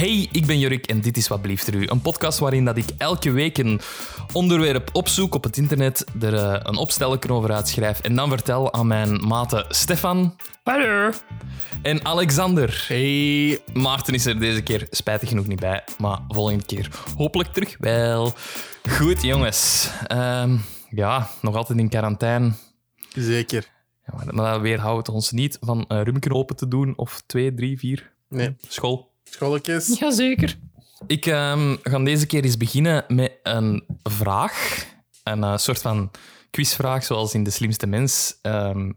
Hey, ik ben Jurk en dit is Wat Blieft er U. Een podcast waarin dat ik elke week een onderwerp opzoek op het internet, er eh, een opstelletje over uitschrijf en dan vertel aan mijn maten Stefan Hallo. en Alexander. Hey. Maarten is er deze keer spijtig genoeg niet bij, maar volgende keer hopelijk terug wel. Goed, jongens. Ehm, ja, nog altijd in quarantaine. Zeker. Ja, maar dat weerhoudt ons niet van uh, rumknopen te doen of twee, drie, vier Nee. school. Scholletjes. Jazeker. Ik ehm, ga deze keer eens beginnen met een vraag. Een eh, soort van quizvraag, zoals in De Slimste Mens. Ehm,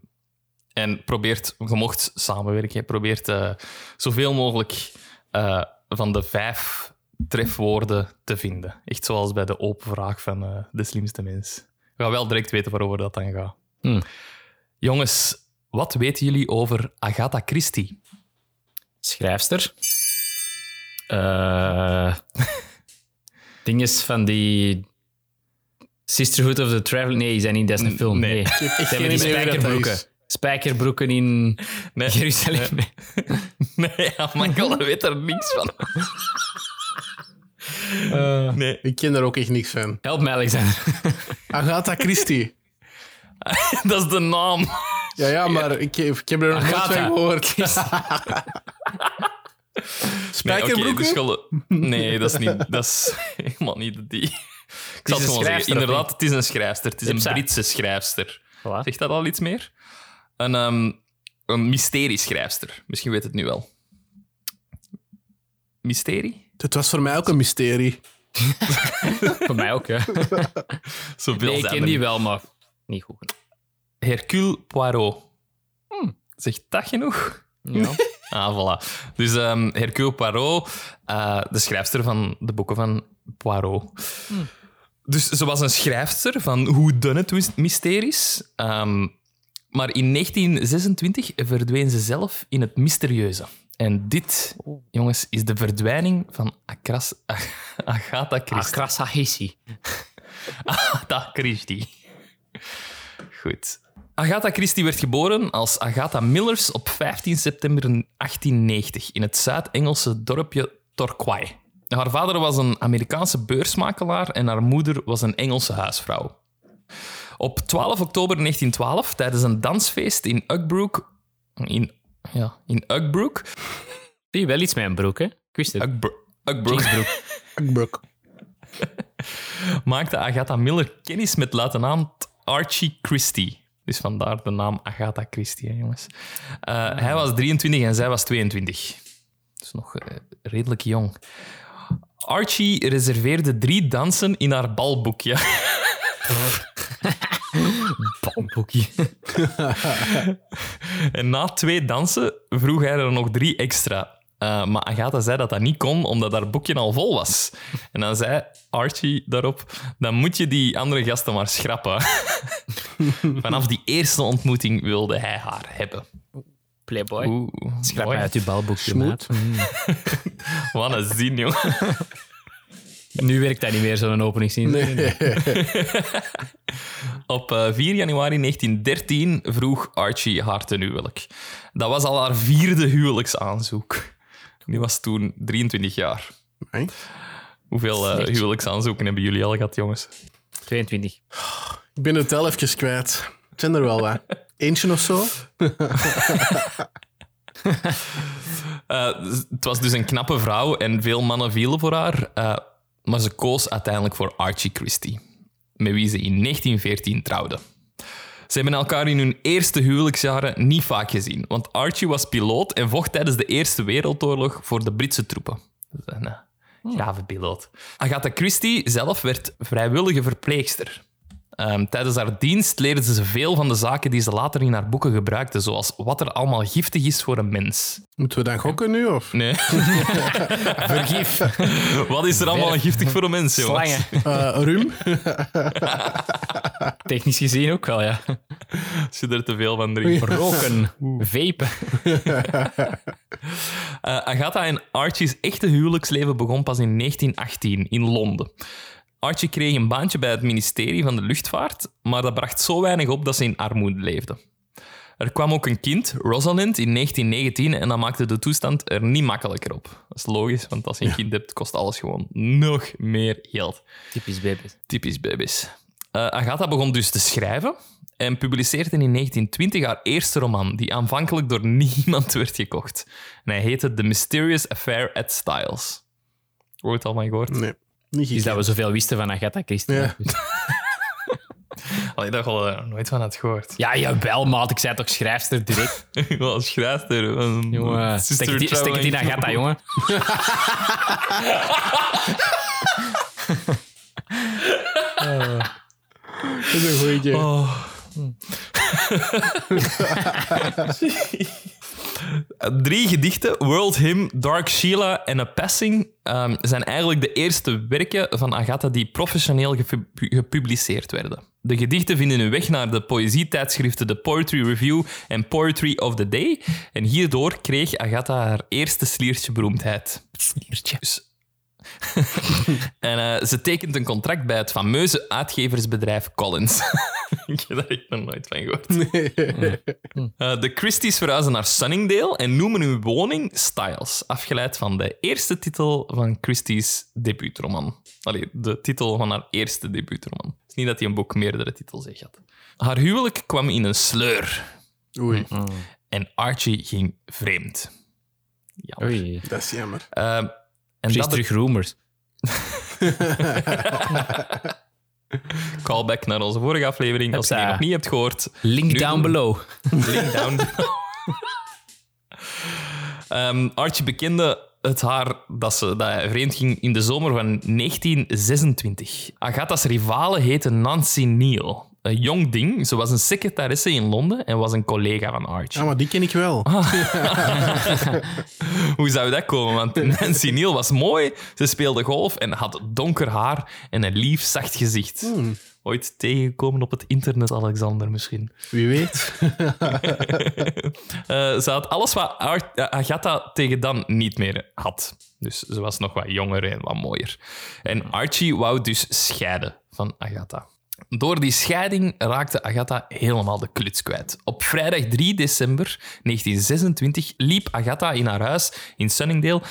en probeert, je mocht samenwerken, probeert eh, zoveel mogelijk eh, van de vijf trefwoorden te vinden. Echt zoals bij de open vraag van eh, De Slimste Mens. We gaan wel direct weten waarover dat dan gaat. Hmm. Jongens, wat weten jullie over Agatha Christie? Schrijfster. Eh ding is van die Sisterhood of the Traveling. Nee, die zijn niet, dat is een film. nee. Nee. Ik Zijn die spijkerbroeken? Spijkerbroeken in Nee. Jeruzalem. Nee, oh my god, ik weet er niks van. Nee. Ik ken daar ook echt niks van. Help mij, Alexander. Agatha Christie. Dat is de naam. Ja, ja, maar ik, heb- ik heb er nog nooit van gehoord. Nee, Spijkerbroeken? oké, dus nee, dat is, niet, dat is helemaal niet die. Ik zal het gewoon zeggen. Inderdaad, het is een schrijfster. Het is een. Britse schrijfster. Voilà. Zegt dat al iets meer? Een, ehm een mysterieschrijfster. Misschien weet het nu wel. Mysterie? Het was voor mij ook een mysterie. Voor mij ook. Zoveel Nee, ik ken die niet. wel, maar niet goed. Hercule Poirot. Zegt dat genoeg? Ja. Ah, voilà. Dus ehm Hercule Poirot, eh, de schrijfster van de boeken van Poirot. Dus ze was een schrijfster van Who Done It mysteries. Ehm, maar in 1926 verdween ze zelf in het mysterieuze. En dit, jongens, is de verdwijning van Akras, Agatha Christie. Akrasa Hissi. Agatha Christie. Goed. Agatha Christie werd geboren als Agatha Millers op 15 september 1890 in het Zuid-Engelse dorpje Torquay. Haar vader was een Amerikaanse beursmakelaar en haar moeder was een Engelse huisvrouw. Op 12 oktober 1912, tijdens een dansfeest in Uckbrook... In, ja, in Uckbrook... Zie je wel iets met een broek, hè? Ik wist het. Uckbro- Uckbrook Akbroek. maakte Agatha Miller kennis met luitenant Archie Christie. Dus vandaar de naam Agatha Christie, hè, jongens. Eh, Hij was 23 en zij was 22. Dus nog eh, redelijk jong. Archie reserveerde drie dansen in haar balboekje. Balboekje. En na twee dansen vroeg hij er nog drie extra. Eh, maar Agatha zei dat dat niet kon, omdat haar boekje al vol was. En dan zei Archie daarop, dan moet je die andere gasten maar schrappen. Vanaf die eerste ontmoeting wilde hij haar hebben. Playboy. Oeh, Schrap mij uit uw balboekje, maat. Wat een zin, joh. Nu werkt dat niet meer, zo'n openingszin. Nee. Op eh, 4 januari 1913 vroeg Archie haar ten huwelijk. Dat was al haar vierde huwelijksaanzoek. Die was toen 23 jaar. Nee. Hoeveel Netjes. huwelijksaanzoeken hebben jullie al gehad, jongens? 22. Ik ben het al even kwijt. Het zijn er wel wat. Eentje of zo? Eh, het was dus een knappe vrouw en veel mannen vielen voor haar. eh, maar ze koos uiteindelijk voor Archie Christie, met wie ze in 1914 trouwde. Ze hebben elkaar in hun eerste huwelijksjaren niet vaak gezien, want Archie was piloot en vocht tijdens de Eerste Wereldoorlog voor de Britse troepen. Een uh, gave piloot. Agatha Christie zelf werd vrijwillige verpleegster. Ehm, tijdens haar dienst leerde ze veel van de zaken die ze later in haar boeken gebruikte, zoals wat er allemaal giftig is voor een mens. Moeten we dan gokken nu? Of? Nee. Vergif. Wat is er allemaal giftig voor een mens, jongens? Slangen. Eh, rum? Technisch gezien ook wel, ja. Als je er te veel van drinkt. Roken. Vapen. Eh, Agatha en Archie's echte huwelijksleven begon pas in 1918 in Londen. Archie kreeg een baantje bij het ministerie van de Luchtvaart, maar dat bracht zo weinig op dat ze in armoede leefde. Er kwam ook een kind, Rosalind, in 1919 en dat maakte de toestand er niet makkelijker op. Dat is logisch, want als je een kind hebt, kost alles gewoon nog meer geld. Typisch baby's. Typisch baby's. Eh, Agatha begon dus te schrijven en publiceerde in 1920 haar eerste roman, die aanvankelijk door niemand werd gekocht. En hij heette The Mysterious Affair at Styles. Ooit al van gehoord? Nee, niet Is dat we zoveel wisten van Agatha Christie. Ja. Dus- Allee, dat had ik nooit van had gehoord. Ja, jawel, maat. Ik zei toch schrijfster direct. Wel schrijfster. Jongen, stek het, in- stek het in traveling. Agatha, jongen. Dat is een goeie. Oh. Drie gedichten, World Hymn, Dark Sheila en A Passing, ehm, zijn eigenlijk de eerste werken van Agatha die professioneel gepu- gepubliceerd werden. De gedichten vinden hun weg naar de poëzietijdschriften The Poetry Review en Poetry of the Day. En hierdoor kreeg Agatha haar eerste sliertje beroemdheid. Sliertje. Dus- en eh, ze tekent een contract bij het fameuze uitgeversbedrijf Collins. Ik heb daar echt nog nooit van gehoord. Eh, de Christies verhuizen naar Sunningdale en noemen hun woning Styles, afgeleid van de eerste titel van Christie's debuutroman. Allee, de titel van haar eerste debuutroman. Het is niet dat hij een boek meerdere titels heeft gehad. Haar huwelijk kwam in een sleur Oei, en Archie ging vreemd. Jammer. Oei. dat is jammer. Eh, en Precies dat terug rumors. callback naar onze vorige aflevering. Als je die nog niet hebt gehoord, Link Nu- down below. link down. Ehm, Archie bekende het haar dat, ze, dat hij vreemd ging in de zomer van 1926. Agatha's rivale heette Nancy Neal. Een jong ding. Ze was een secretaresse in Londen en was een collega van Archie. Ah, maar die ken ik wel. Hoe zou dat komen? Want Nancy Neal was mooi, ze speelde golf en had donker haar en een lief, zacht gezicht. Ooit tegengekomen op het internet, Alexander, misschien. Wie weet. Eh, ze had alles wat Ar- eh, Agatha tegen dan niet meer had. Dus ze was nog wat jonger en wat mooier. En Archie wou dus scheiden van Agatha. Door die scheiding raakte Agatha helemaal de kluts kwijt. Op vrijdag 3 december 1926 liep Agatha in haar huis in Sunningdale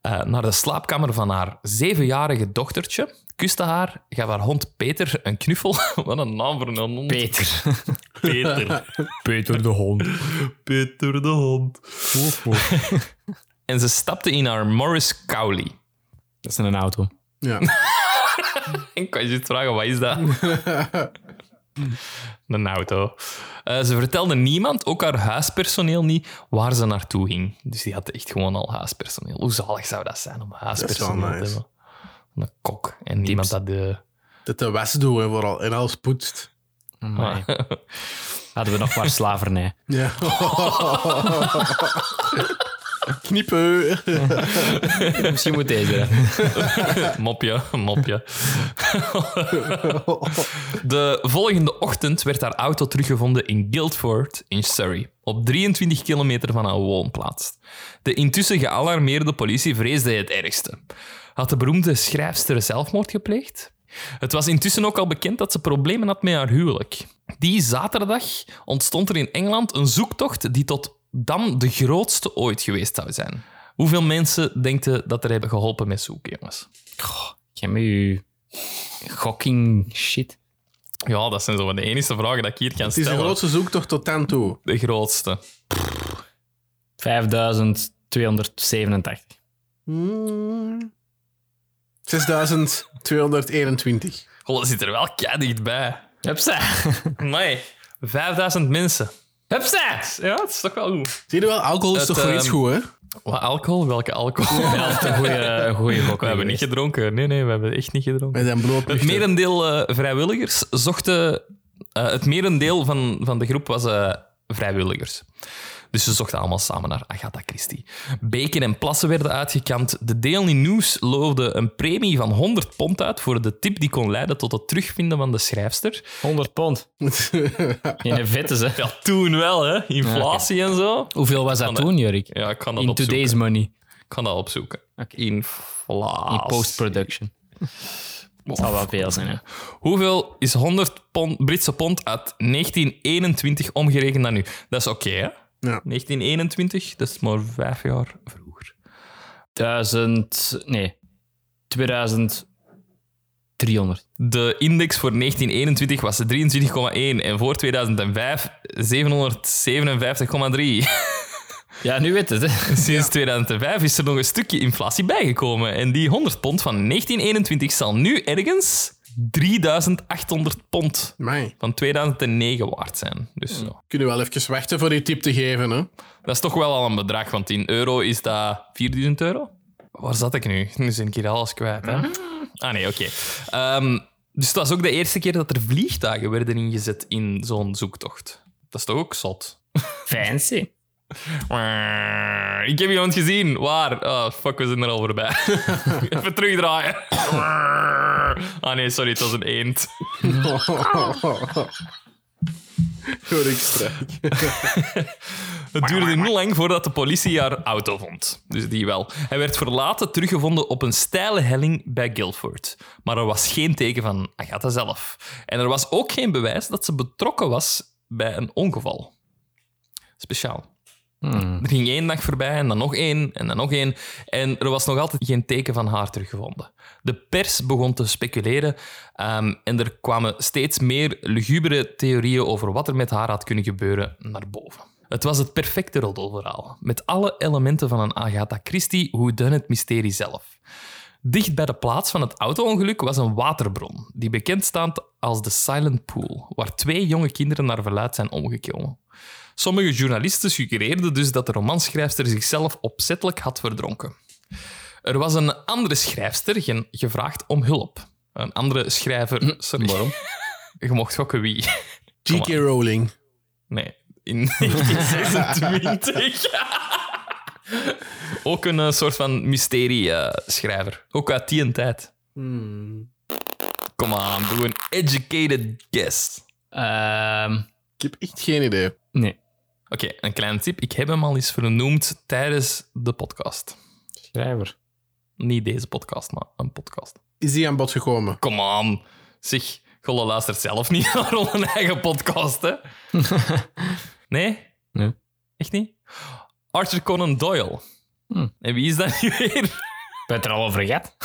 eh, naar de slaapkamer van haar zevenjarige dochtertje, kuste haar, gaf haar hond Peter een knuffel. Wat een naam voor een hond. Peter. Peter. Peter de hond. Peter de hond. En ze stapte in haar Morris Cowley. Dat is een auto. Ja. Ik kan je vragen, wat is dat? Een auto. Eh, ze vertelde niemand, ook haar huispersoneel niet, waar ze naartoe ging. Dus die had echt gewoon al huispersoneel. Hoe zalig zou dat zijn om huispersoneel nice. te hebben? Een kok. En niemand dat de... Dat de was doen en vooral. En alles poetst. Amai. Hadden we nog maar slavernij. Ja. Knippen. Misschien moet deze. Mopje, mopje. De volgende ochtend werd haar auto teruggevonden in Guildford in Surrey, op 23 kilometer van haar woonplaats. De intussen gealarmeerde politie vreesde het ergste. Had de beroemde schrijfster zelfmoord gepleegd? Het was intussen ook al bekend dat ze problemen had met haar huwelijk. Die zaterdag ontstond er in Engeland een zoektocht die tot dan de grootste ooit geweest zou zijn. Hoeveel mensen denken dat er hebben geholpen met zoeken, jongens? Jij met je gokking shit. Ja, dat zijn zo van de enige vragen dat ik hier kan Het is de stellen. grootste zoektocht tot dan toe. De grootste. 5287. Hmm. 6221. Oh, dat zit er wel kei dichtbij. Hupsa. Nee, 5000 mensen. Hupsa. Ja, dat is toch wel goed. Zie je wel, alcohol is Het, toch voor iets ehm, goed, hè? Wat alcohol? Welke alcohol? Ja, dat is een goeie gok. We hebben niet gedronken. Nee, nee, we hebben echt niet gedronken. Met zijn bloot Het merendeel eh, vrijwilligers zochten... eh, het merendeel van, van de groep was eh, vrijwilligers. Dus ze zochten allemaal samen naar Agatha Christie. Beken en plassen werden uitgekant. De Daily News loofde een premie van 100 pond uit voor de tip die kon leiden tot het terugvinden van de schrijfster. 100 pond. Geen vette, ze. Ja, toen wel, hè. Inflatie en zo. Hoeveel was dat toen, Jurik? Ja, ik kan dat In opzoeken. today's money. Ik kan dat opzoeken. Inflatie. In post-production. Dat zal wel veel zijn, ja. Hoeveel is 100 pond, Britse pond uit 1921 omgerekend naar nu? Dat is oké, hè? Ja. 1921, dat is maar vijf jaar vroeger. 1000... Nee. 2300. De index voor 1921 was 23,1 en voor 2005 757,3. Ja, nu weet het, hè. Sinds 2005 is er nog een stukje inflatie bijgekomen. En die 100 pond van 1921 zal nu ergens 3800 pond van 2009 waard zijn. Dus ja. Kunnen we wel even wachten voor die tip te geven, hè? dat is toch wel al een bedrag, want in euro is dat 4000 euro. Waar zat ik nu? Nu ben ik hier alles kwijt. Hè? Ah nee, oké. Ehm, dus het was ook de eerste keer dat er vliegtuigen werden ingezet in zo'n zoektocht. Dat is toch ook zot? Fancy. Ik heb iemand gezien. Waar? Oh, fuck, we zijn er al voorbij. Even terugdraaien. Ah nee, sorry, het was een eend. Goed, ik strijk. Het duurde niet lang voordat de politie haar auto vond. Dus die wel. Hij werd verlaten teruggevonden op een steile helling bij Guildford. Maar er was geen teken van Agatha zelf. En er was ook geen bewijs dat ze betrokken was bij een ongeval. Speciaal. Er ging één dag voorbij en dan nog één en dan nog één. En er was nog altijd geen teken van haar teruggevonden. De pers begon te speculeren ehm, en er kwamen steeds meer lugubere theorieën over wat er met haar had kunnen gebeuren naar boven. Het was het perfecte roddelverhaal, met alle elementen van een Agatha Christie, hoe dan het mysterie zelf. Dicht bij de plaats van het auto-ongeluk was een waterbron, die bekend staat als de Silent Pool, waar twee jonge kinderen naar verluid zijn omgekomen. Sommige journalisten suggereerden dus dat de romanschrijfster zichzelf opzettelijk had verdronken. Er was een andere schrijfster ge- gevraagd om hulp. Een andere schrijver... Sorry. Waarom? Je mocht gokken wie. G.K. Rowling. Nee, in 1926. Ook een eh, soort van mysterie-schrijver. Ook uit die tijd. Kom aan, doe een educated guess. Ehm, Ik heb echt geen idee. nee. Oké, een kleine tip. Ik heb hem al eens vernoemd tijdens de podcast. Schrijver. Niet deze podcast, maar een podcast. Is die aan bod gekomen? Kom aan. Zeg, Golle luistert zelf niet naar een eigen podcast, hè? Nee? Nee. Echt niet? Arthur Conan Doyle. Hm. En wie is dat nu weer? Ben het er al over gehad.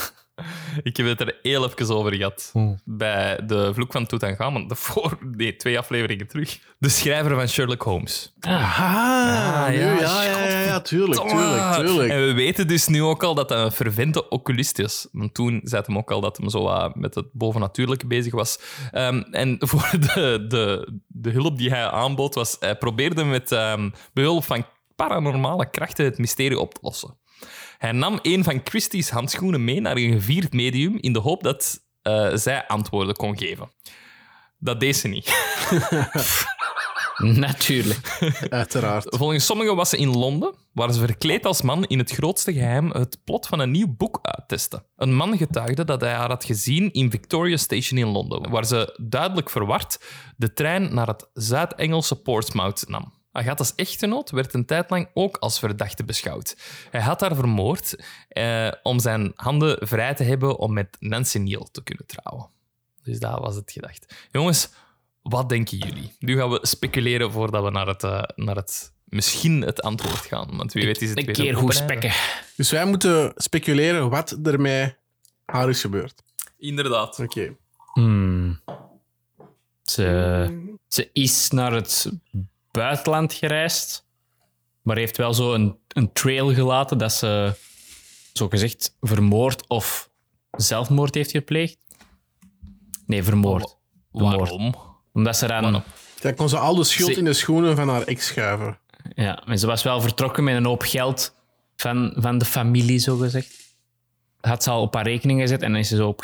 Ik heb het er heel even over gehad. Hm. Bij de vloek van Tutankhamun. De voor... Nee, twee afleveringen terug. De schrijver van Sherlock Holmes. Ah, ja, nu, ja, ja, ja, ja, tuurlijk, tuurlijk, tuurlijk. En we weten dus nu ook al dat hij een vervente oculist is. Want toen zei hij ook al dat hij zo met het bovennatuurlijke bezig was. Ehm, en voor de, de, de hulp die hij aanbood, was hij probeerde met ehm, behulp van paranormale krachten het mysterie op te lossen. Hij nam een van Christie's handschoenen mee naar een gevierd medium in de hoop dat eh, zij antwoorden kon geven. Dat deed ze niet. Natuurlijk. Uiteraard. Volgens sommigen was ze in Londen, waar ze verkleed als man in het grootste geheim het plot van een nieuw boek uittestte. Een man getuigde dat hij haar had gezien in Victoria Station in Londen, waar ze duidelijk verward de trein naar het Zuid-Engelse Portsmouth nam. Agatha's echtgenoot werd een tijd lang ook als verdachte beschouwd. Hij had haar vermoord eh, om zijn handen vrij te hebben om met Nancy Neal te kunnen trouwen. Dus dat was het gedacht. Jongens, wat denken jullie? Nu gaan we speculeren voordat we naar het, eh, naar het misschien het antwoord gaan. Want wie weet is het Een weer keer een goed spekken. Dus wij moeten speculeren wat er met haar is gebeurd. Inderdaad. Oké. Hmm. Ze, ze is naar het buitenland gereisd, maar heeft wel zo een, een trail gelaten dat ze, zo gezegd, vermoord of zelfmoord heeft gepleegd. Nee, vermoord. Vermoord. Waarom? Omdat ze dan... Waarom? Dan kon ze al de schuld Ze- in de schoenen van haar ex schuiven. Ja, maar ze was wel vertrokken met een hoop geld van, van de familie, zo gezegd. Had ze al op haar rekening gezet en dan is ze zo...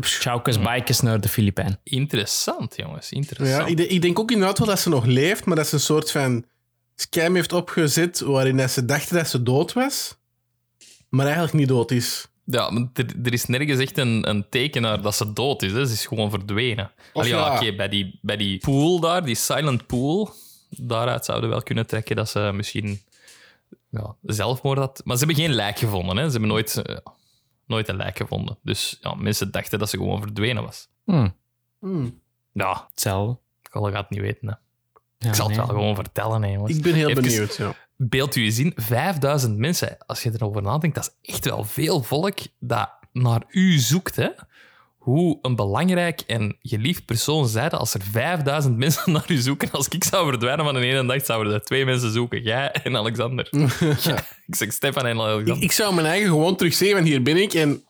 Tjaukes, bikes naar de Filipijn. Interessant, jongens. Interessant. Ja, ik, de- ik denk ook inderdaad wel dat ze nog leeft, maar dat ze een soort van scam heeft opgezet waarin dat ze dachten dat ze dood was, maar eigenlijk niet dood is. Ja, maar er, er is nergens echt een, een teken naar dat ze dood is. Hè. Ze is gewoon verdwenen. Of Allee, ja, ja. oké, bij, die, bij die pool daar, die silent pool, daaruit zouden we wel kunnen trekken dat ze misschien ja, zelfmoord had. Maar ze hebben geen lijk gevonden. Hè. Ze hebben nooit... eh, nooit een lijk gevonden. Dus ja, mensen dachten dat ze gewoon verdwenen was. Hmm, Hmm. Ja, hetzelfde. ik wil het niet weten. Hè. Ja, Ik zal het nee. wel gewoon vertellen. Hè, jongens. Ik ben heel Even- benieuwd. Ja. Beeld u eens in, 5000 mensen. Als je erover nadenkt, dat is echt wel veel volk dat naar u zoekt. Hè? Hoe een belangrijk en geliefd persoon zij dat als er 5000 mensen naar u zoeken. Als ik zou verdwijnen van de ene dag, zouden er twee mensen zoeken. Jij en Alexander. Ja, ik zeg Stefan en Ik, Alexander. ik zou mijn eigen gewoon terug zeggen, want hier ben ik. En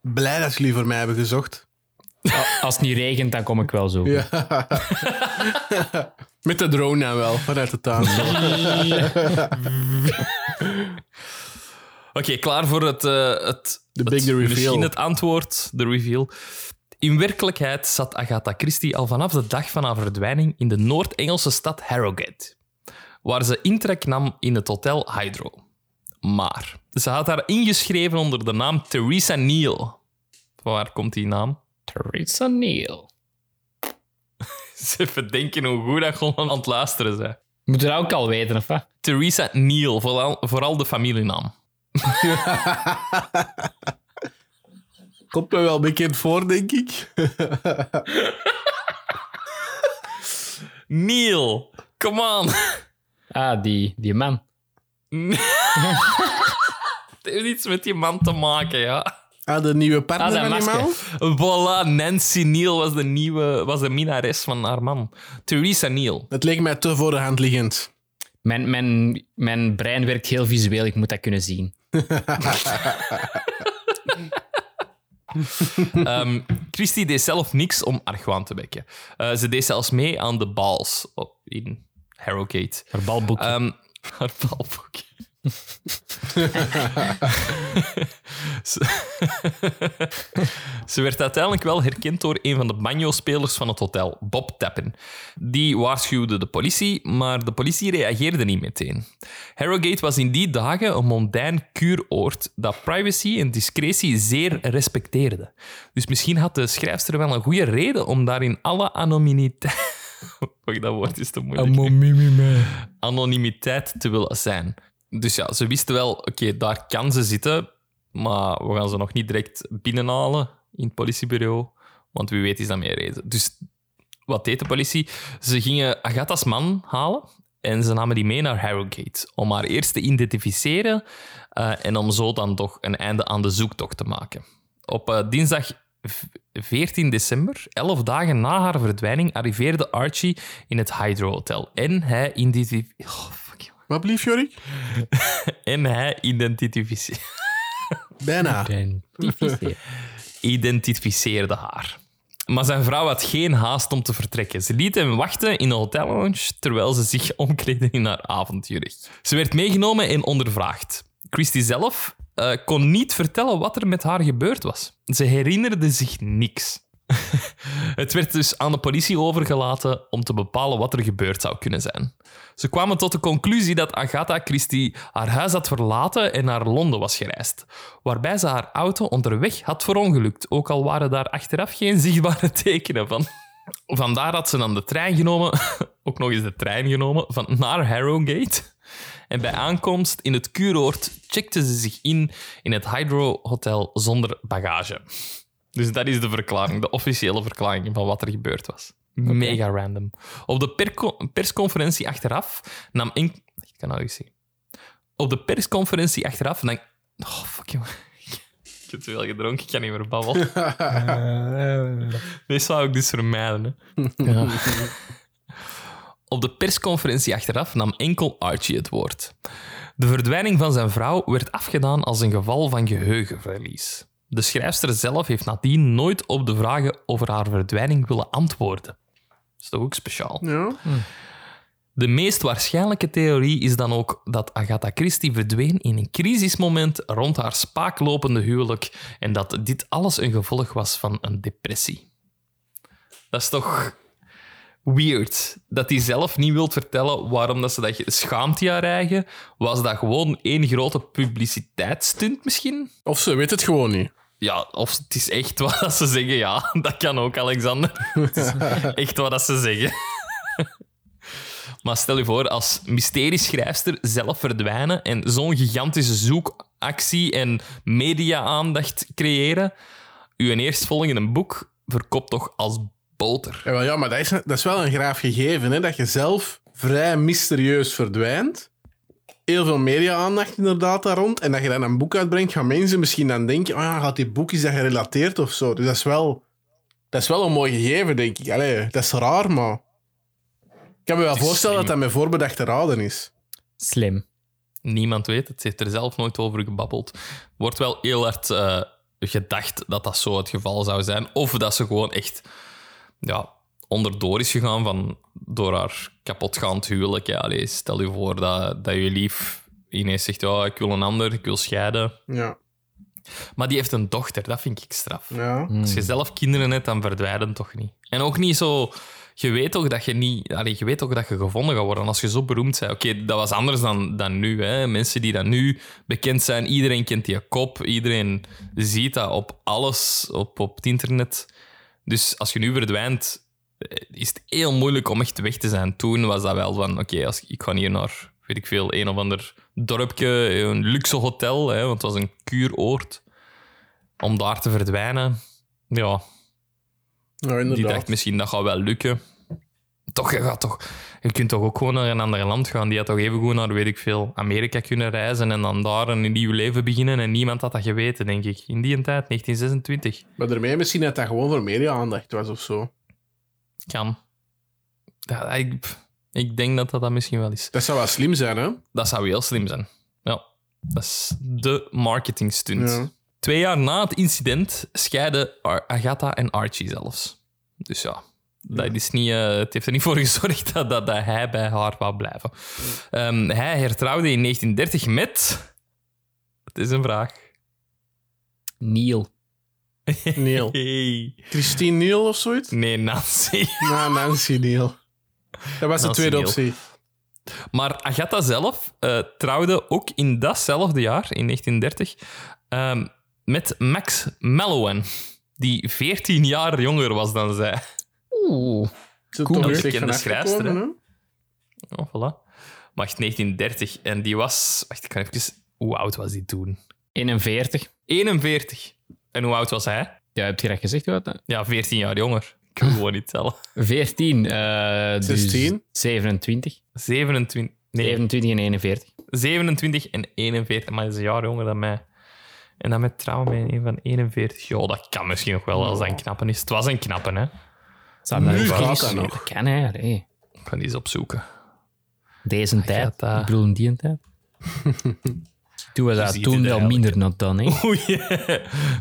blij dat jullie voor mij hebben gezocht. Als het niet regent, dan kom ik wel zo. Ja. Met de drone dan wel, vanuit de tuin. Oké, klaar voor het, eh, het, The het- big reveal. Misschien het antwoord, de reveal. In werkelijkheid zat Agatha Christie al vanaf de dag van haar verdwijning in de Noord-Engelse stad Harrogate, waar ze intrek nam in het hotel Hydro. Maar ze had haar ingeschreven onder de naam Theresa Neal. Van Waar komt die naam? Theresa Neal. Ze even denken hoe goed dat gewoon aan het luisteren zijn. Moet je dat ook al weten, of wat? Theresa Neal, vooral, vooral de familienaam. Komt me wel bekend voor, denk ik. Neal, come on. Ah, die, die man. Het heeft iets met die man te maken, ja. Ah, de nieuwe partner Ah, man? Voilà, Nancy Neal was de nieuwe, was de minares van haar man. Theresa Neal. Het leek mij te voor de hand liggend. Mijn, mijn, mijn brein werkt heel visueel, ik moet dat kunnen zien. Ehm Christie deed zelf niks om argwaan te wekken. Eh, ze deed zelfs mee aan de balls op, in Harrogate. Maar balboek. Ehm haar balboek. ze, werd uiteindelijk wel herkend door een van de banjo-spelers van het hotel, Bob Tappen. Die waarschuwde de politie, maar de politie reageerde niet meteen. Harrogate was in die dagen een mondain kuuroord dat privacy en discretie zeer respecteerde. Dus misschien had de schrijfster wel een goede reden om daar in alle anonimiteit... Dat woord is te moeilijk anonimiteit te willen zijn. Dus ja, ze wisten wel, oké, daar kan ze zitten, maar we gaan ze nog niet direct binnenhalen in het politiebureau, want wie weet is dat meer reden. Dus wat deed de politie? Ze gingen Agatha's man halen en ze namen die mee naar Harrogate om haar eerst te identificeren eh, en om zo dan toch een einde aan de zoektocht te maken. Op eh, dinsdag v- 14 december, elf dagen na haar verdwijning, arriveerde Archie in het Hydro Hotel. En hij, identif- oh. Wat blief, Jorik? en hij identificeerde, Bijna. identificeerde haar. Maar zijn vrouw had geen haast om te vertrekken. Ze liet hem wachten in een hotellounge terwijl ze zich omkleedde in haar avondjurk. Ze werd meegenomen en ondervraagd. Christie zelf eh, kon niet vertellen wat er met haar gebeurd was. Ze herinnerde zich niks. Het werd dus aan de politie overgelaten om te bepalen wat er gebeurd zou kunnen zijn. Ze kwamen tot de conclusie dat Agatha Christie haar huis had verlaten en naar Londen was gereisd, waarbij ze haar auto onderweg had verongelukt, ook al waren daar achteraf geen zichtbare tekenen van. Vandaar had ze dan de trein genomen, ook nog eens de trein genomen, van naar Harrogate. En bij aankomst in het kuuroord checkte ze zich in in het Hydro Hotel zonder bagage. Dus dat is de verklaring, de officiële verklaring van wat er gebeurd was. Mega random. Op de persconferentie achteraf nam in... Ik kan nou zeggen. Op de persconferentie achteraf... Dan... Oh, fuck, jongen. Ik heb te veel gedronken, ik kan niet meer babbelen. Dit zou ik dus vermijden. Hè. Op de persconferentie achteraf nam enkel Archie het woord. De verdwijning van zijn vrouw werd afgedaan als een geval van geheugenverlies. De schrijfster zelf heeft nadien nooit op de vragen over haar verdwijning willen antwoorden. Dat is toch ook speciaal? Ja. De meest waarschijnlijke theorie is dan ook dat Agatha Christie verdween in een crisismoment rond haar spaaklopende huwelijk en dat dit alles een gevolg was van een depressie. Dat is toch weird dat hij zelf niet wilt vertellen waarom dat ze dat schaamt haar eigen. Was dat gewoon één grote publiciteitsstunt misschien? Of ze weet het gewoon niet. Ja, of het is echt wat dat ze zeggen. Ja, dat kan ook, Alexander. Het is echt wat dat ze zeggen. Maar stel je voor, als mysterieschrijfster zelf verdwijnen en zo'n gigantische zoek, actie en media-aandacht creëren. Uw eerstvolgende boek verkoopt toch als boter. Ja, maar dat is, dat is wel een graaf gegeven, hè? dat je zelf vrij mysterieus verdwijnt. Heel veel media-aandacht inderdaad daar rond. En dat je dan een boek uitbrengt, gaan mensen misschien dan denken: oh ja, gaat die boek is dat gerelateerd of zo. Dus dat is wel, dat is wel een mooi gegeven, denk ik. Allee, dat is raar, maar. Ik kan me wel voorstellen dat slim. dat met voorbedachte raden is. Slim. Niemand weet het. Heeft er zelf nooit over gebabbeld. Wordt wel heel hard eh, gedacht dat dat zo het geval zou zijn. Of dat ze gewoon echt ja, onderdoor is gegaan van, door haar kapotgaand huwelijk. Ja, allee, stel je voor dat, dat je lief ineens zegt: oh, ik wil een ander, ik wil scheiden. Ja. Maar die heeft een dochter, dat vind ik straf. ja. Als je zelf kinderen hebt, dan verdwijnen toch niet. En ook niet zo. Je weet toch dat je niet. Allee, je weet toch dat je gevonden gaat worden als je zo beroemd bent. Oké, dat was anders dan, dan nu. Hè. Mensen die dan nu bekend zijn, iedereen kent die kop. Iedereen ziet dat op alles op, op het internet. Dus als je nu verdwijnt, is het heel moeilijk om echt weg te zijn. Toen was dat wel van: oké, als ik ga hier naar, weet ik veel, een of ander dorpje, een luxe hotel, hè, want het was een kuuroord. Om daar te verdwijnen, ja, ja, die dacht misschien dat gaat wel lukken. Toch, je, gaat toch, je kunt toch ook gewoon naar een ander land gaan. Die had toch even goed naar, weet ik veel, Amerika kunnen reizen en dan daar een nieuw leven beginnen. En niemand had dat geweten, denk ik. In die tijd, 1926. Maar daarmee misschien dat dat gewoon voor media-aandacht was of zo. Kan. Ja, ik, ik denk dat dat, dat misschien wel is. Dat zou wel slim zijn, hè? Dat zou heel slim zijn. Ja, dat is de marketing stunt. Ja. Twee jaar na het incident scheiden Ar- Agatha en Archie zelfs. Dus ja, dat is niet, eh, het heeft er niet voor gezorgd dat, dat, dat hij bij haar wou blijven. Ehm, hij hertrouwde in 1930 met... Het is een vraag. Neil. Neil. Hey. Christine Neil of zoiets? Nee, Nancy. Nou, Nancy Neil. Dat was de Nancy tweede Neil. optie. Maar Agatha zelf eh, trouwde ook in datzelfde jaar, in 1930, ehm, met Max Mallowan, die 14 jaar jonger was dan zij. Oeh. Ze Cool. toch bekende vanaf schrijfster, gekomen, hè? Oh, voilà. Wacht, 1930. En die was... Wacht, ik kan even... Hoe oud was die toen? 41. 41. En hoe oud was hij? Ja, heb je dat gezegd? Wat? Ja, 14 jaar jonger. Ik kan gewoon niet tellen. 14. eh dus 16. 27. 27... Nee, 27 en 41. 27 en 41. Maar hij is een jaar jonger dan mij. En dan met trouwen met een van 41. Jo, dat kan misschien nog wel als dat een knappen is. Het was een knappen, hè. Zou dat Nu gaat dat nog. Dat kan, hè. Allee. Ik ga die eens opzoeken. Deze tijd. Agatha. Ik bedoel, in die tijd. Toen was dat toen wel minder dan dan, hè. Oei,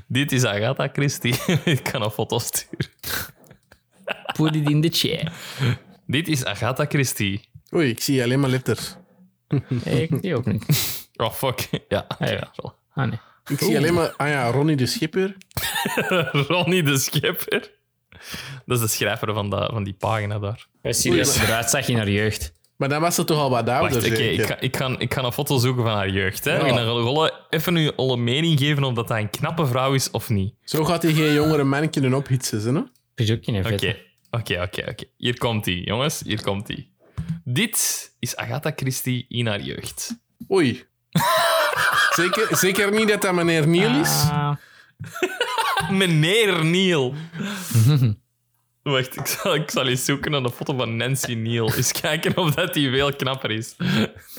dit is Agatha Christie. Ik kan een foto sturen. Put it in the chat. Dit is Agatha Christie. Oei, ik zie alleen maar letters. Hey, ik die ook niet. Oh, fuck. Ja, ja. Ah, nee. Ik zie alleen maar... Ah ja, Ronnie de Schipper. Ronnie de Schepper. Dat is de schrijver van, dat, van die pagina daar. Ze eruit zag in haar jeugd. Maar dan was ze toch al wat ouder, Wacht, oké, ik, ga, ik, ga, ik ga een foto zoeken van haar jeugd. Hè. Ja. En dan gewoon even uw alle mening geven of dat, dat een knappe vrouw is of niet. Zo gaat hij geen jongere man kunnen ophitsen, hè? is ook geen Oké, oké, oké. oké. Hier komt hij, jongens. Hier komt hij. Dit is Agatha Christie in haar jeugd. Oei. zeker, zeker niet dat dat meneer Neil is? Ah, Meneer Neil. Wacht, ik zal, ik zal eens zoeken naar de foto van Nancy Neil. Eens kijken of dat die veel knapper is.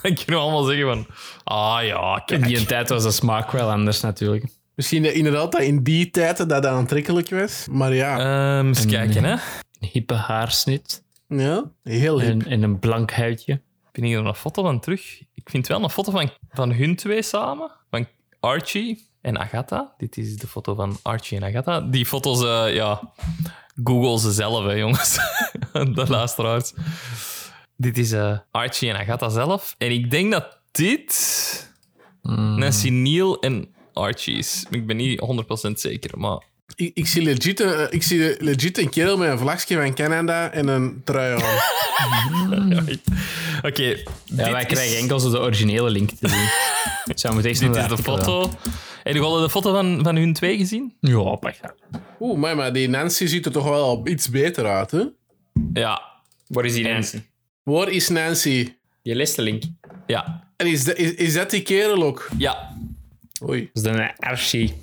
Dan kunnen we allemaal zeggen van... Ah ja, in kijk. die tijd was de smaak wel anders natuurlijk. Misschien dat inderdaad dat in die tijden dat dat aantrekkelijk was. Maar ja, Ehm, eens kijken, hè. Een hippe haarsnit ja heel hip. en, en een blank huidje. Vind ik er een foto van terug? Ik vind wel een foto van, van hun twee samen. Van Archie en Agatha. Dit is de foto van Archie en Agatha. Die foto's, eh, ja... Google ze zelf, hè, jongens. de luisteraars. Dit is eh, Archie en Agatha zelf. En ik denk dat dit... Nancy Neil en Archie is. Ik ben niet 100% zeker, maar... Ik, ik, zie legit, een- ik zie legit een kerel met een vlagje van Canada en een trui aan. Oké, Ja, wij is- krijgen enkel zo de originele link te zien. Zou moeten echt Dit naar is de foto. Heb je al de foto van, van hun twee gezien? Ja, pak dat. Oeh, maar, maar die Nancy ziet er toch wel al iets beter uit, hè? Ja. Waar is die Nancy? Waar is Nancy? Je leest de link. Ja. En is, dat- is, is dat die kerel ook? Ja. Oei. Dat is een Archie.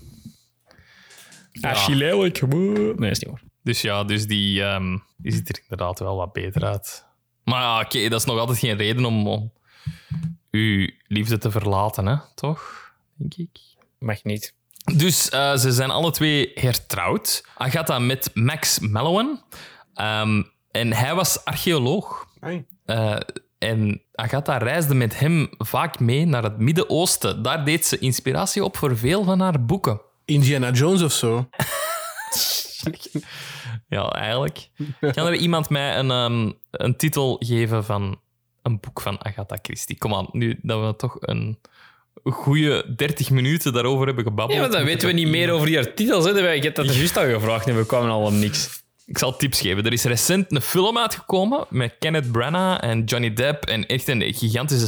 Archie lelijk. Nee, is niet waar. Dus ja, dus die, ehm, die ziet er inderdaad wel wat beter uit. Maar ja, oké, dat is nog altijd geen reden om, om uw liefde te verlaten, hè? toch? Denk ik. Mag niet. Dus eh, ze zijn alle twee hertrouwd. Agatha met Max Mallowan. Ehm, en hij was archeoloog. Eh, en Agatha reisde met hem vaak mee naar het Midden-Oosten. Daar deed ze inspiratie op voor veel van haar boeken. Indiana Jones of zo. Ja, eigenlijk. Kan er iemand mij een, ehm, een titel geven van een boek van Agatha Christie? Kom aan, nu dat we toch een goede 30 minuten daarover hebben gebabbeld. Ja, maar dan weten we niet meer over die titels. Hè. Ik heb dat juist al gevraagd en we kwamen al om niks. Ik zal tips geven. Er is recent een film uitgekomen met Kenneth Branagh en Johnny Depp en echt een gigantische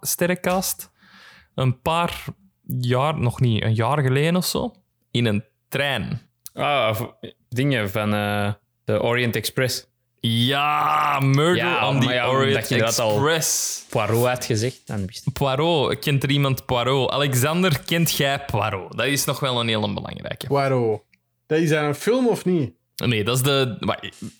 sterrencast. Een paar jaar, nog niet, een jaar geleden of zo, in een trein. Ah, dingen van eh, de Orient Express. Ja, Murder Ja, on the ja, Orient dat je dat al- Express. Poirot had gezegd, dan wist ik. Poirot, kent er iemand Poirot? Alexander, kent jij Poirot? Dat is nog wel een hele belangrijke. Poirot. Dat is dat een film of niet? Nee, dat is de,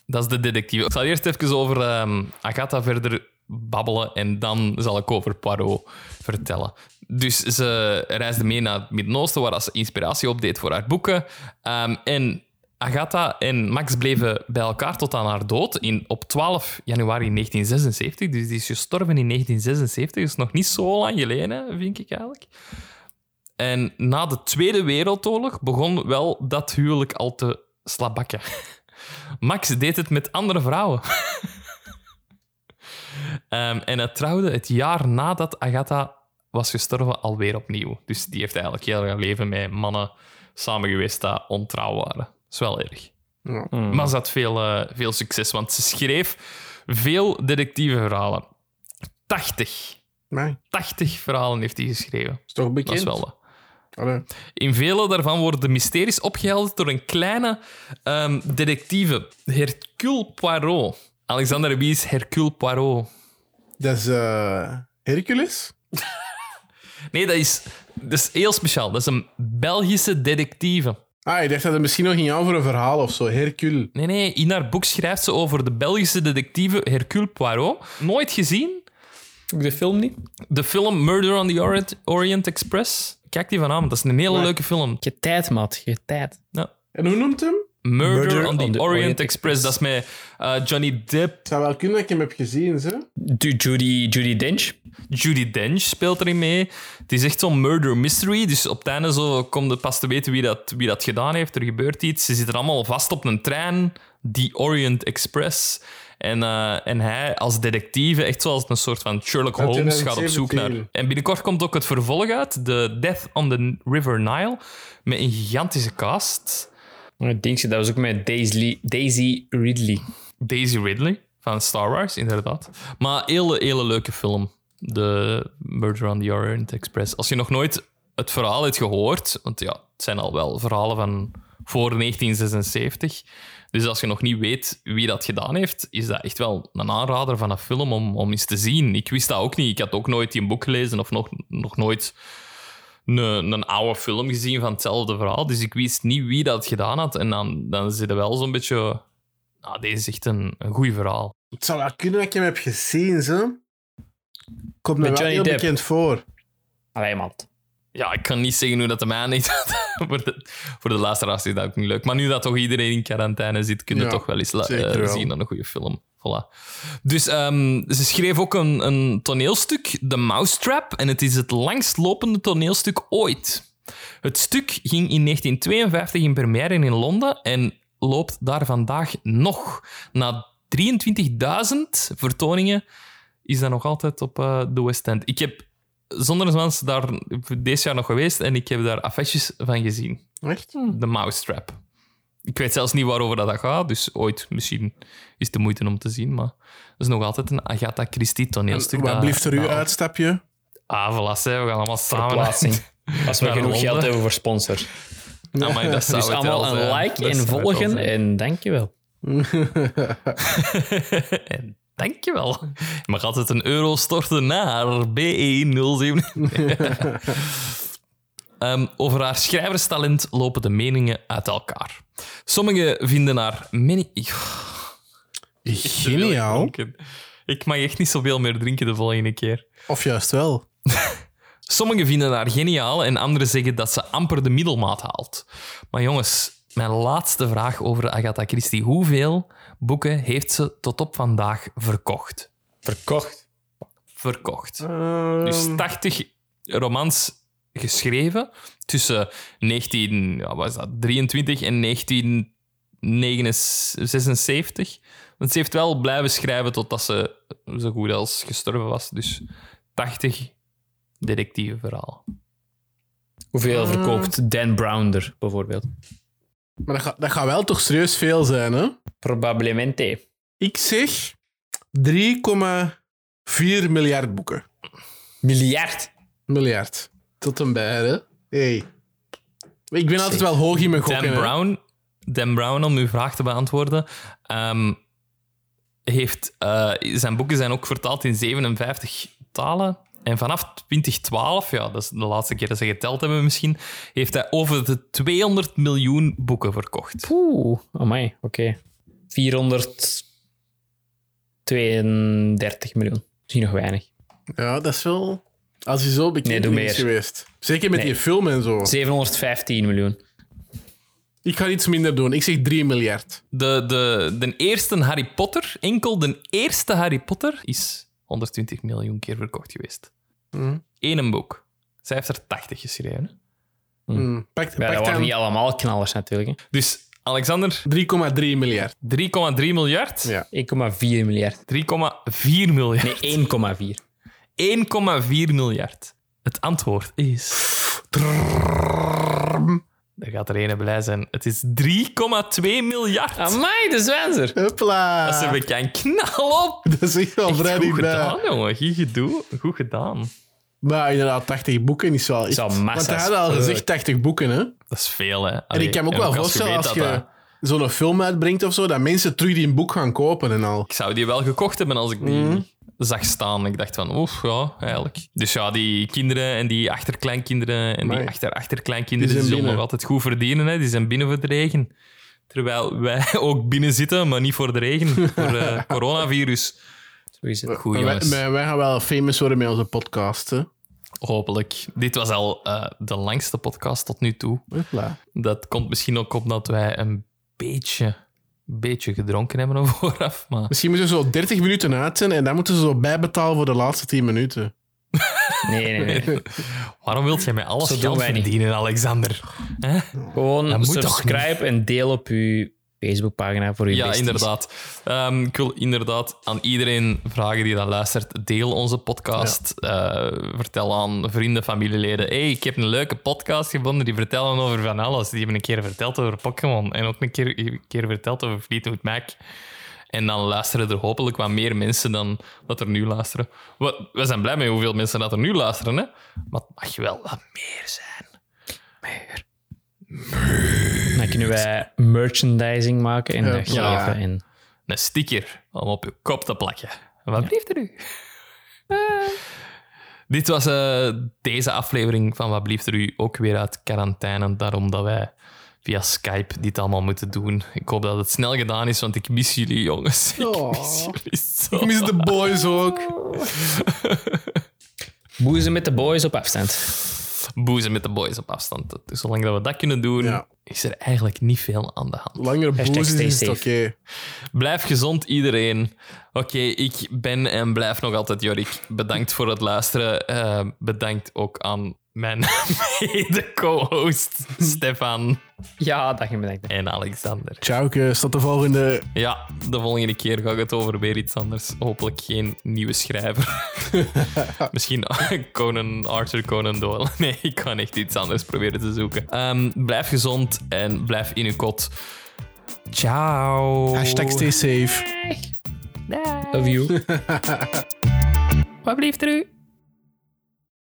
dat is de detectief. Ik zal eerst even over ehm, Agatha verder babbelen en dan zal ik over Poirot vertellen. Dus ze reisde mee naar het Midden-Oosten, waar ze inspiratie opdeed voor haar boeken. Ehm, en Agatha en Max bleven bij elkaar tot aan haar dood in, op 12 januari 1976. Dus die is gestorven in 1976. Dat is nog niet zo lang geleden, vind ik eigenlijk. En na de Tweede Wereldoorlog begon wel dat huwelijk al te slabakken. Max deed het met andere vrouwen. Ehm, en hij trouwde het jaar nadat Agatha was gestorven alweer opnieuw. Dus die heeft eigenlijk heel haar leven met mannen samen geweest die ontrouw waren. Dat is wel erg. Ja. Maar ze had veel, eh, veel succes, want ze schreef veel detectieve verhalen. 80. Nee, 80 verhalen heeft hij geschreven. is toch bekend? Dat is wel. Allee. In vele daarvan worden de mysteries opgehelderd door een kleine ehm, detectieve, Hercule Poirot. Alexander, wie is Hercule Poirot? Dat is eh, Hercules? Nee, dat is, dat is heel speciaal. Dat is een Belgische detectieve. Ah, ik dacht dat het misschien nog ging aan voor een verhaal of zo. Hercule. Nee, nee, in haar boek schrijft ze over de Belgische detectieve Hercule Poirot. Nooit gezien. Ook de film niet? De film Murder on the Orient, Orient Express. Kijk die vanavond, dat is een hele Maar- leuke film. Je tijd, maat. Je tijd. Ja. En hoe noemt hem? Murder, on the, Orient, Express. Express. Dat is met eh, Johnny Depp. Het zou wel kunnen dat ik hem heb gezien. Du- Judy, Judy Dench. Judy Dench speelt erin mee. Het is echt zo'n murder mystery. Dus op het einde zo komt het pas te weten wie dat, wie dat gedaan heeft. Er gebeurt iets. Ze zitten allemaal vast op een trein. Die Orient Express. En, eh, en hij als detectieve, echt zoals een soort van Sherlock Holmes, gaat op zoek naar... 2017. En binnenkort komt ook het vervolg uit. The Death on the River Nile. Met een gigantische cast. Denk ze, dat was ook met Daisy, Daisy Ridley. Daisy Ridley van Star Wars, inderdaad. Maar hele, hele leuke film. De Murder on the Orient Express. Als je nog nooit het verhaal hebt gehoord, want ja, het zijn al wel verhalen van voor 1976. Dus als je nog niet weet wie dat gedaan heeft, is dat echt wel een aanrader van een film om, om eens te zien. Ik wist dat ook niet. Ik had ook nooit die boek gelezen of nog, nog nooit een, een oude film gezien van hetzelfde verhaal. Dus ik wist niet wie dat gedaan had. En dan, dan zit er wel zo'n beetje... Nou, deze is echt een, een goed verhaal. Het zou wel kunnen dat ik hem heb gezien, ze. Komt me Met wel heel Depp. bekend voor. Allee, maat. Ja, ik kan niet zeggen hoe dat de mij niet... voor, de, voor de luisteraars is dat ook niet leuk. Maar nu dat toch iedereen in quarantaine zit, kun je Ja, toch wel eens la- eh, wel. zien aan een goede film. Voilà. Dus ehm, ze schreef ook een, een toneelstuk, The Mousetrap. En het is het langstlopende toneelstuk ooit. Het stuk ging in 1952 in première in Londen en loopt daar vandaag nog. Na 23.000 vertoningen is dat nog altijd op eh, de West End. Ik heb zonder Zwans daar deze jaar nog geweest en ik heb daar affiches van gezien. Echt? De Mousetrap. Ik weet zelfs niet waarover dat gaat, dus ooit misschien is het de moeite om te zien, maar dat is nog altijd een Agatha Christie toneelstuk. Wat dat- blieft er uw uitstapje? Ah, voilà, we gaan allemaal samen. Als we Naar genoeg Londen. geld hebben voor sponsors. Amai, dat zou Dus het allemaal wel een like Dat en volgen en dankjewel. en dankjewel. Je mag altijd een euro storten naar E BE07. Ehm, over haar schrijverstalent lopen de meningen uit elkaar. Sommigen vinden haar... Meni- Geniaal. Ik mag echt niet zoveel meer drinken de volgende keer. Of juist wel. Sommigen vinden haar geniaal en anderen zeggen dat ze amper de middelmaat haalt. Maar jongens, mijn laatste vraag over Agatha Christie. Hoeveel boeken heeft ze tot op vandaag verkocht? Verkocht. Verkocht. Ehm, Dus 80 romans geschreven tussen 1923 en 1976. Want ze heeft wel blijven schrijven totdat ze zo goed als gestorven was. Dus 80 detectieve verhalen. Hoeveel verkoopt Dan Brown er, bijvoorbeeld? Maar dat gaat, dat gaat wel toch serieus veel zijn, hè? Probablemente. Ik zeg 3,4 miljard boeken. Miljard. Miljard. Tot en bij, hè? Hey. Ik ben altijd wel hoog in mijn gokken. Dan hè. Brown, Dan Brown, om uw vraag te beantwoorden, ehm, heeft, eh, zijn boeken zijn ook vertaald in 57 talen. En vanaf 2012, ja, dat is de laatste keer dat ze geteld hebben misschien, heeft hij over de 200 miljoen boeken verkocht. Oeh, amai, oké. 432 miljoen. Misschien nog weinig. Ja, dat is wel... Als hij zo bekend Nee, is geweest. Zeker met Nee. die film en zo. 715 miljoen. Ik ga iets minder doen. Ik zeg 3 miljard. De, de, de eerste Harry Potter, enkel de eerste Harry Potter, is 120 miljoen keer verkocht geweest. Mhm. Eén een boek. Zij heeft er 80 geschreven. Hmm. Pak, Ja, pak dat waren niet allemaal knallers natuurlijk. hè. Dus Alexander, 3,3 miljard. 3,3 miljard. Ja. 1,4 miljard. 3,4 miljard. Nee, 1,4. 1,4 miljard. Het antwoord is. Daar gaat er ene blij zijn. Het is 3,2 miljard. Amai, de Zwenzer. Hopla. Dat ik een knal op. Dat is echt wel vrij goed gedaan, jongen. Goed. Goed gedaan. Maar inderdaad, 80 boeken is wel echt... Want hij had al gezegd 80 boeken, hè? Dat is veel, hè. En ik kan ook wel voorstellen, als je zo'n film uitbrengt of zo, dat mensen terug die een boek gaan kopen en al. Ik zou die wel gekocht hebben als ik die. Zag staan. Ik dacht van, oef, ja, eigenlijk. Dus ja, die kinderen en die achterkleinkinderen en Amai. die achter-achterkleinkinderen, Die zullen nog altijd goed verdienen. Hè. Die zijn binnen voor de regen. Terwijl wij ook binnen zitten, maar niet voor de regen. voor eh coronavirus. Zo is het. Goed, Maar wij, jongens. wij, wij gaan wel famous worden met onze podcast, hè? Hopelijk. Dit was al eh, de langste podcast tot nu toe. Dat komt misschien ook omdat wij een beetje, beetje gedronken hebben vooraf. Maar Misschien moeten we zo 30 minuten uit zijn en dan moeten ze zo bijbetalen voor de laatste 10 minuten. Nee, nee, nee. waarom wilt jij mij alles Zo geld niet. verdienen, Alexander? Hè? Gewoon Dat moet toch subscribe en deel op uw Facebookpagina voor uw Ja, besties. inderdaad. Ehm, ik wil inderdaad aan iedereen vragen die dat luistert, deel onze podcast. Eh, vertel aan vrienden, familieleden. hey, ik heb een leuke podcast gevonden, die vertellen over van alles. Die hebben een keer verteld over Pokémon en ook een keer, een keer verteld over Fleetwood Mac. En dan luisteren er hopelijk wat meer mensen dan dat er nu luisteren. We, we zijn blij met hoeveel mensen dat er nu luisteren, hè? maar het mag wel wat meer zijn. Meer. Dan kunnen wij merchandising maken en dat geven. Ja. En Een sticker om op je kop te plakken. Wat blieft er u? Dit was eh, deze aflevering van Wat blieft er u ook weer uit quarantaine. Daarom dat wij via Skype dit allemaal moeten doen. Ik hoop dat het snel gedaan is, want ik mis jullie, jongens. Ik Oh. mis jullie zo. Ik mis de boys ook. boezen met de boys op afstand. Boezen met de boys op afstand. Dus zolang dat we dat kunnen doen, Ja. is er eigenlijk niet veel aan de hand. Langer stay is oké. Blijf gezond, iedereen. Oké, ik ben en blijf nog altijd Jorik. Bedankt voor het luisteren. Eh, bedankt ook aan mijn mede-co-host Stefan Ja, dat je bedankt. en Alexander. Ciao, kus. Tot de volgende. Ja, de volgende keer ga ik het over weer iets anders. Hopelijk geen nieuwe schrijver. Misschien Conan, Arthur Conan Doyle. Nee, ik ga echt iets anders proberen te zoeken. Ehm, blijf gezond en blijf in uw kot. Ciao. Hashtag stay safe. Love you. Wat blijft er u?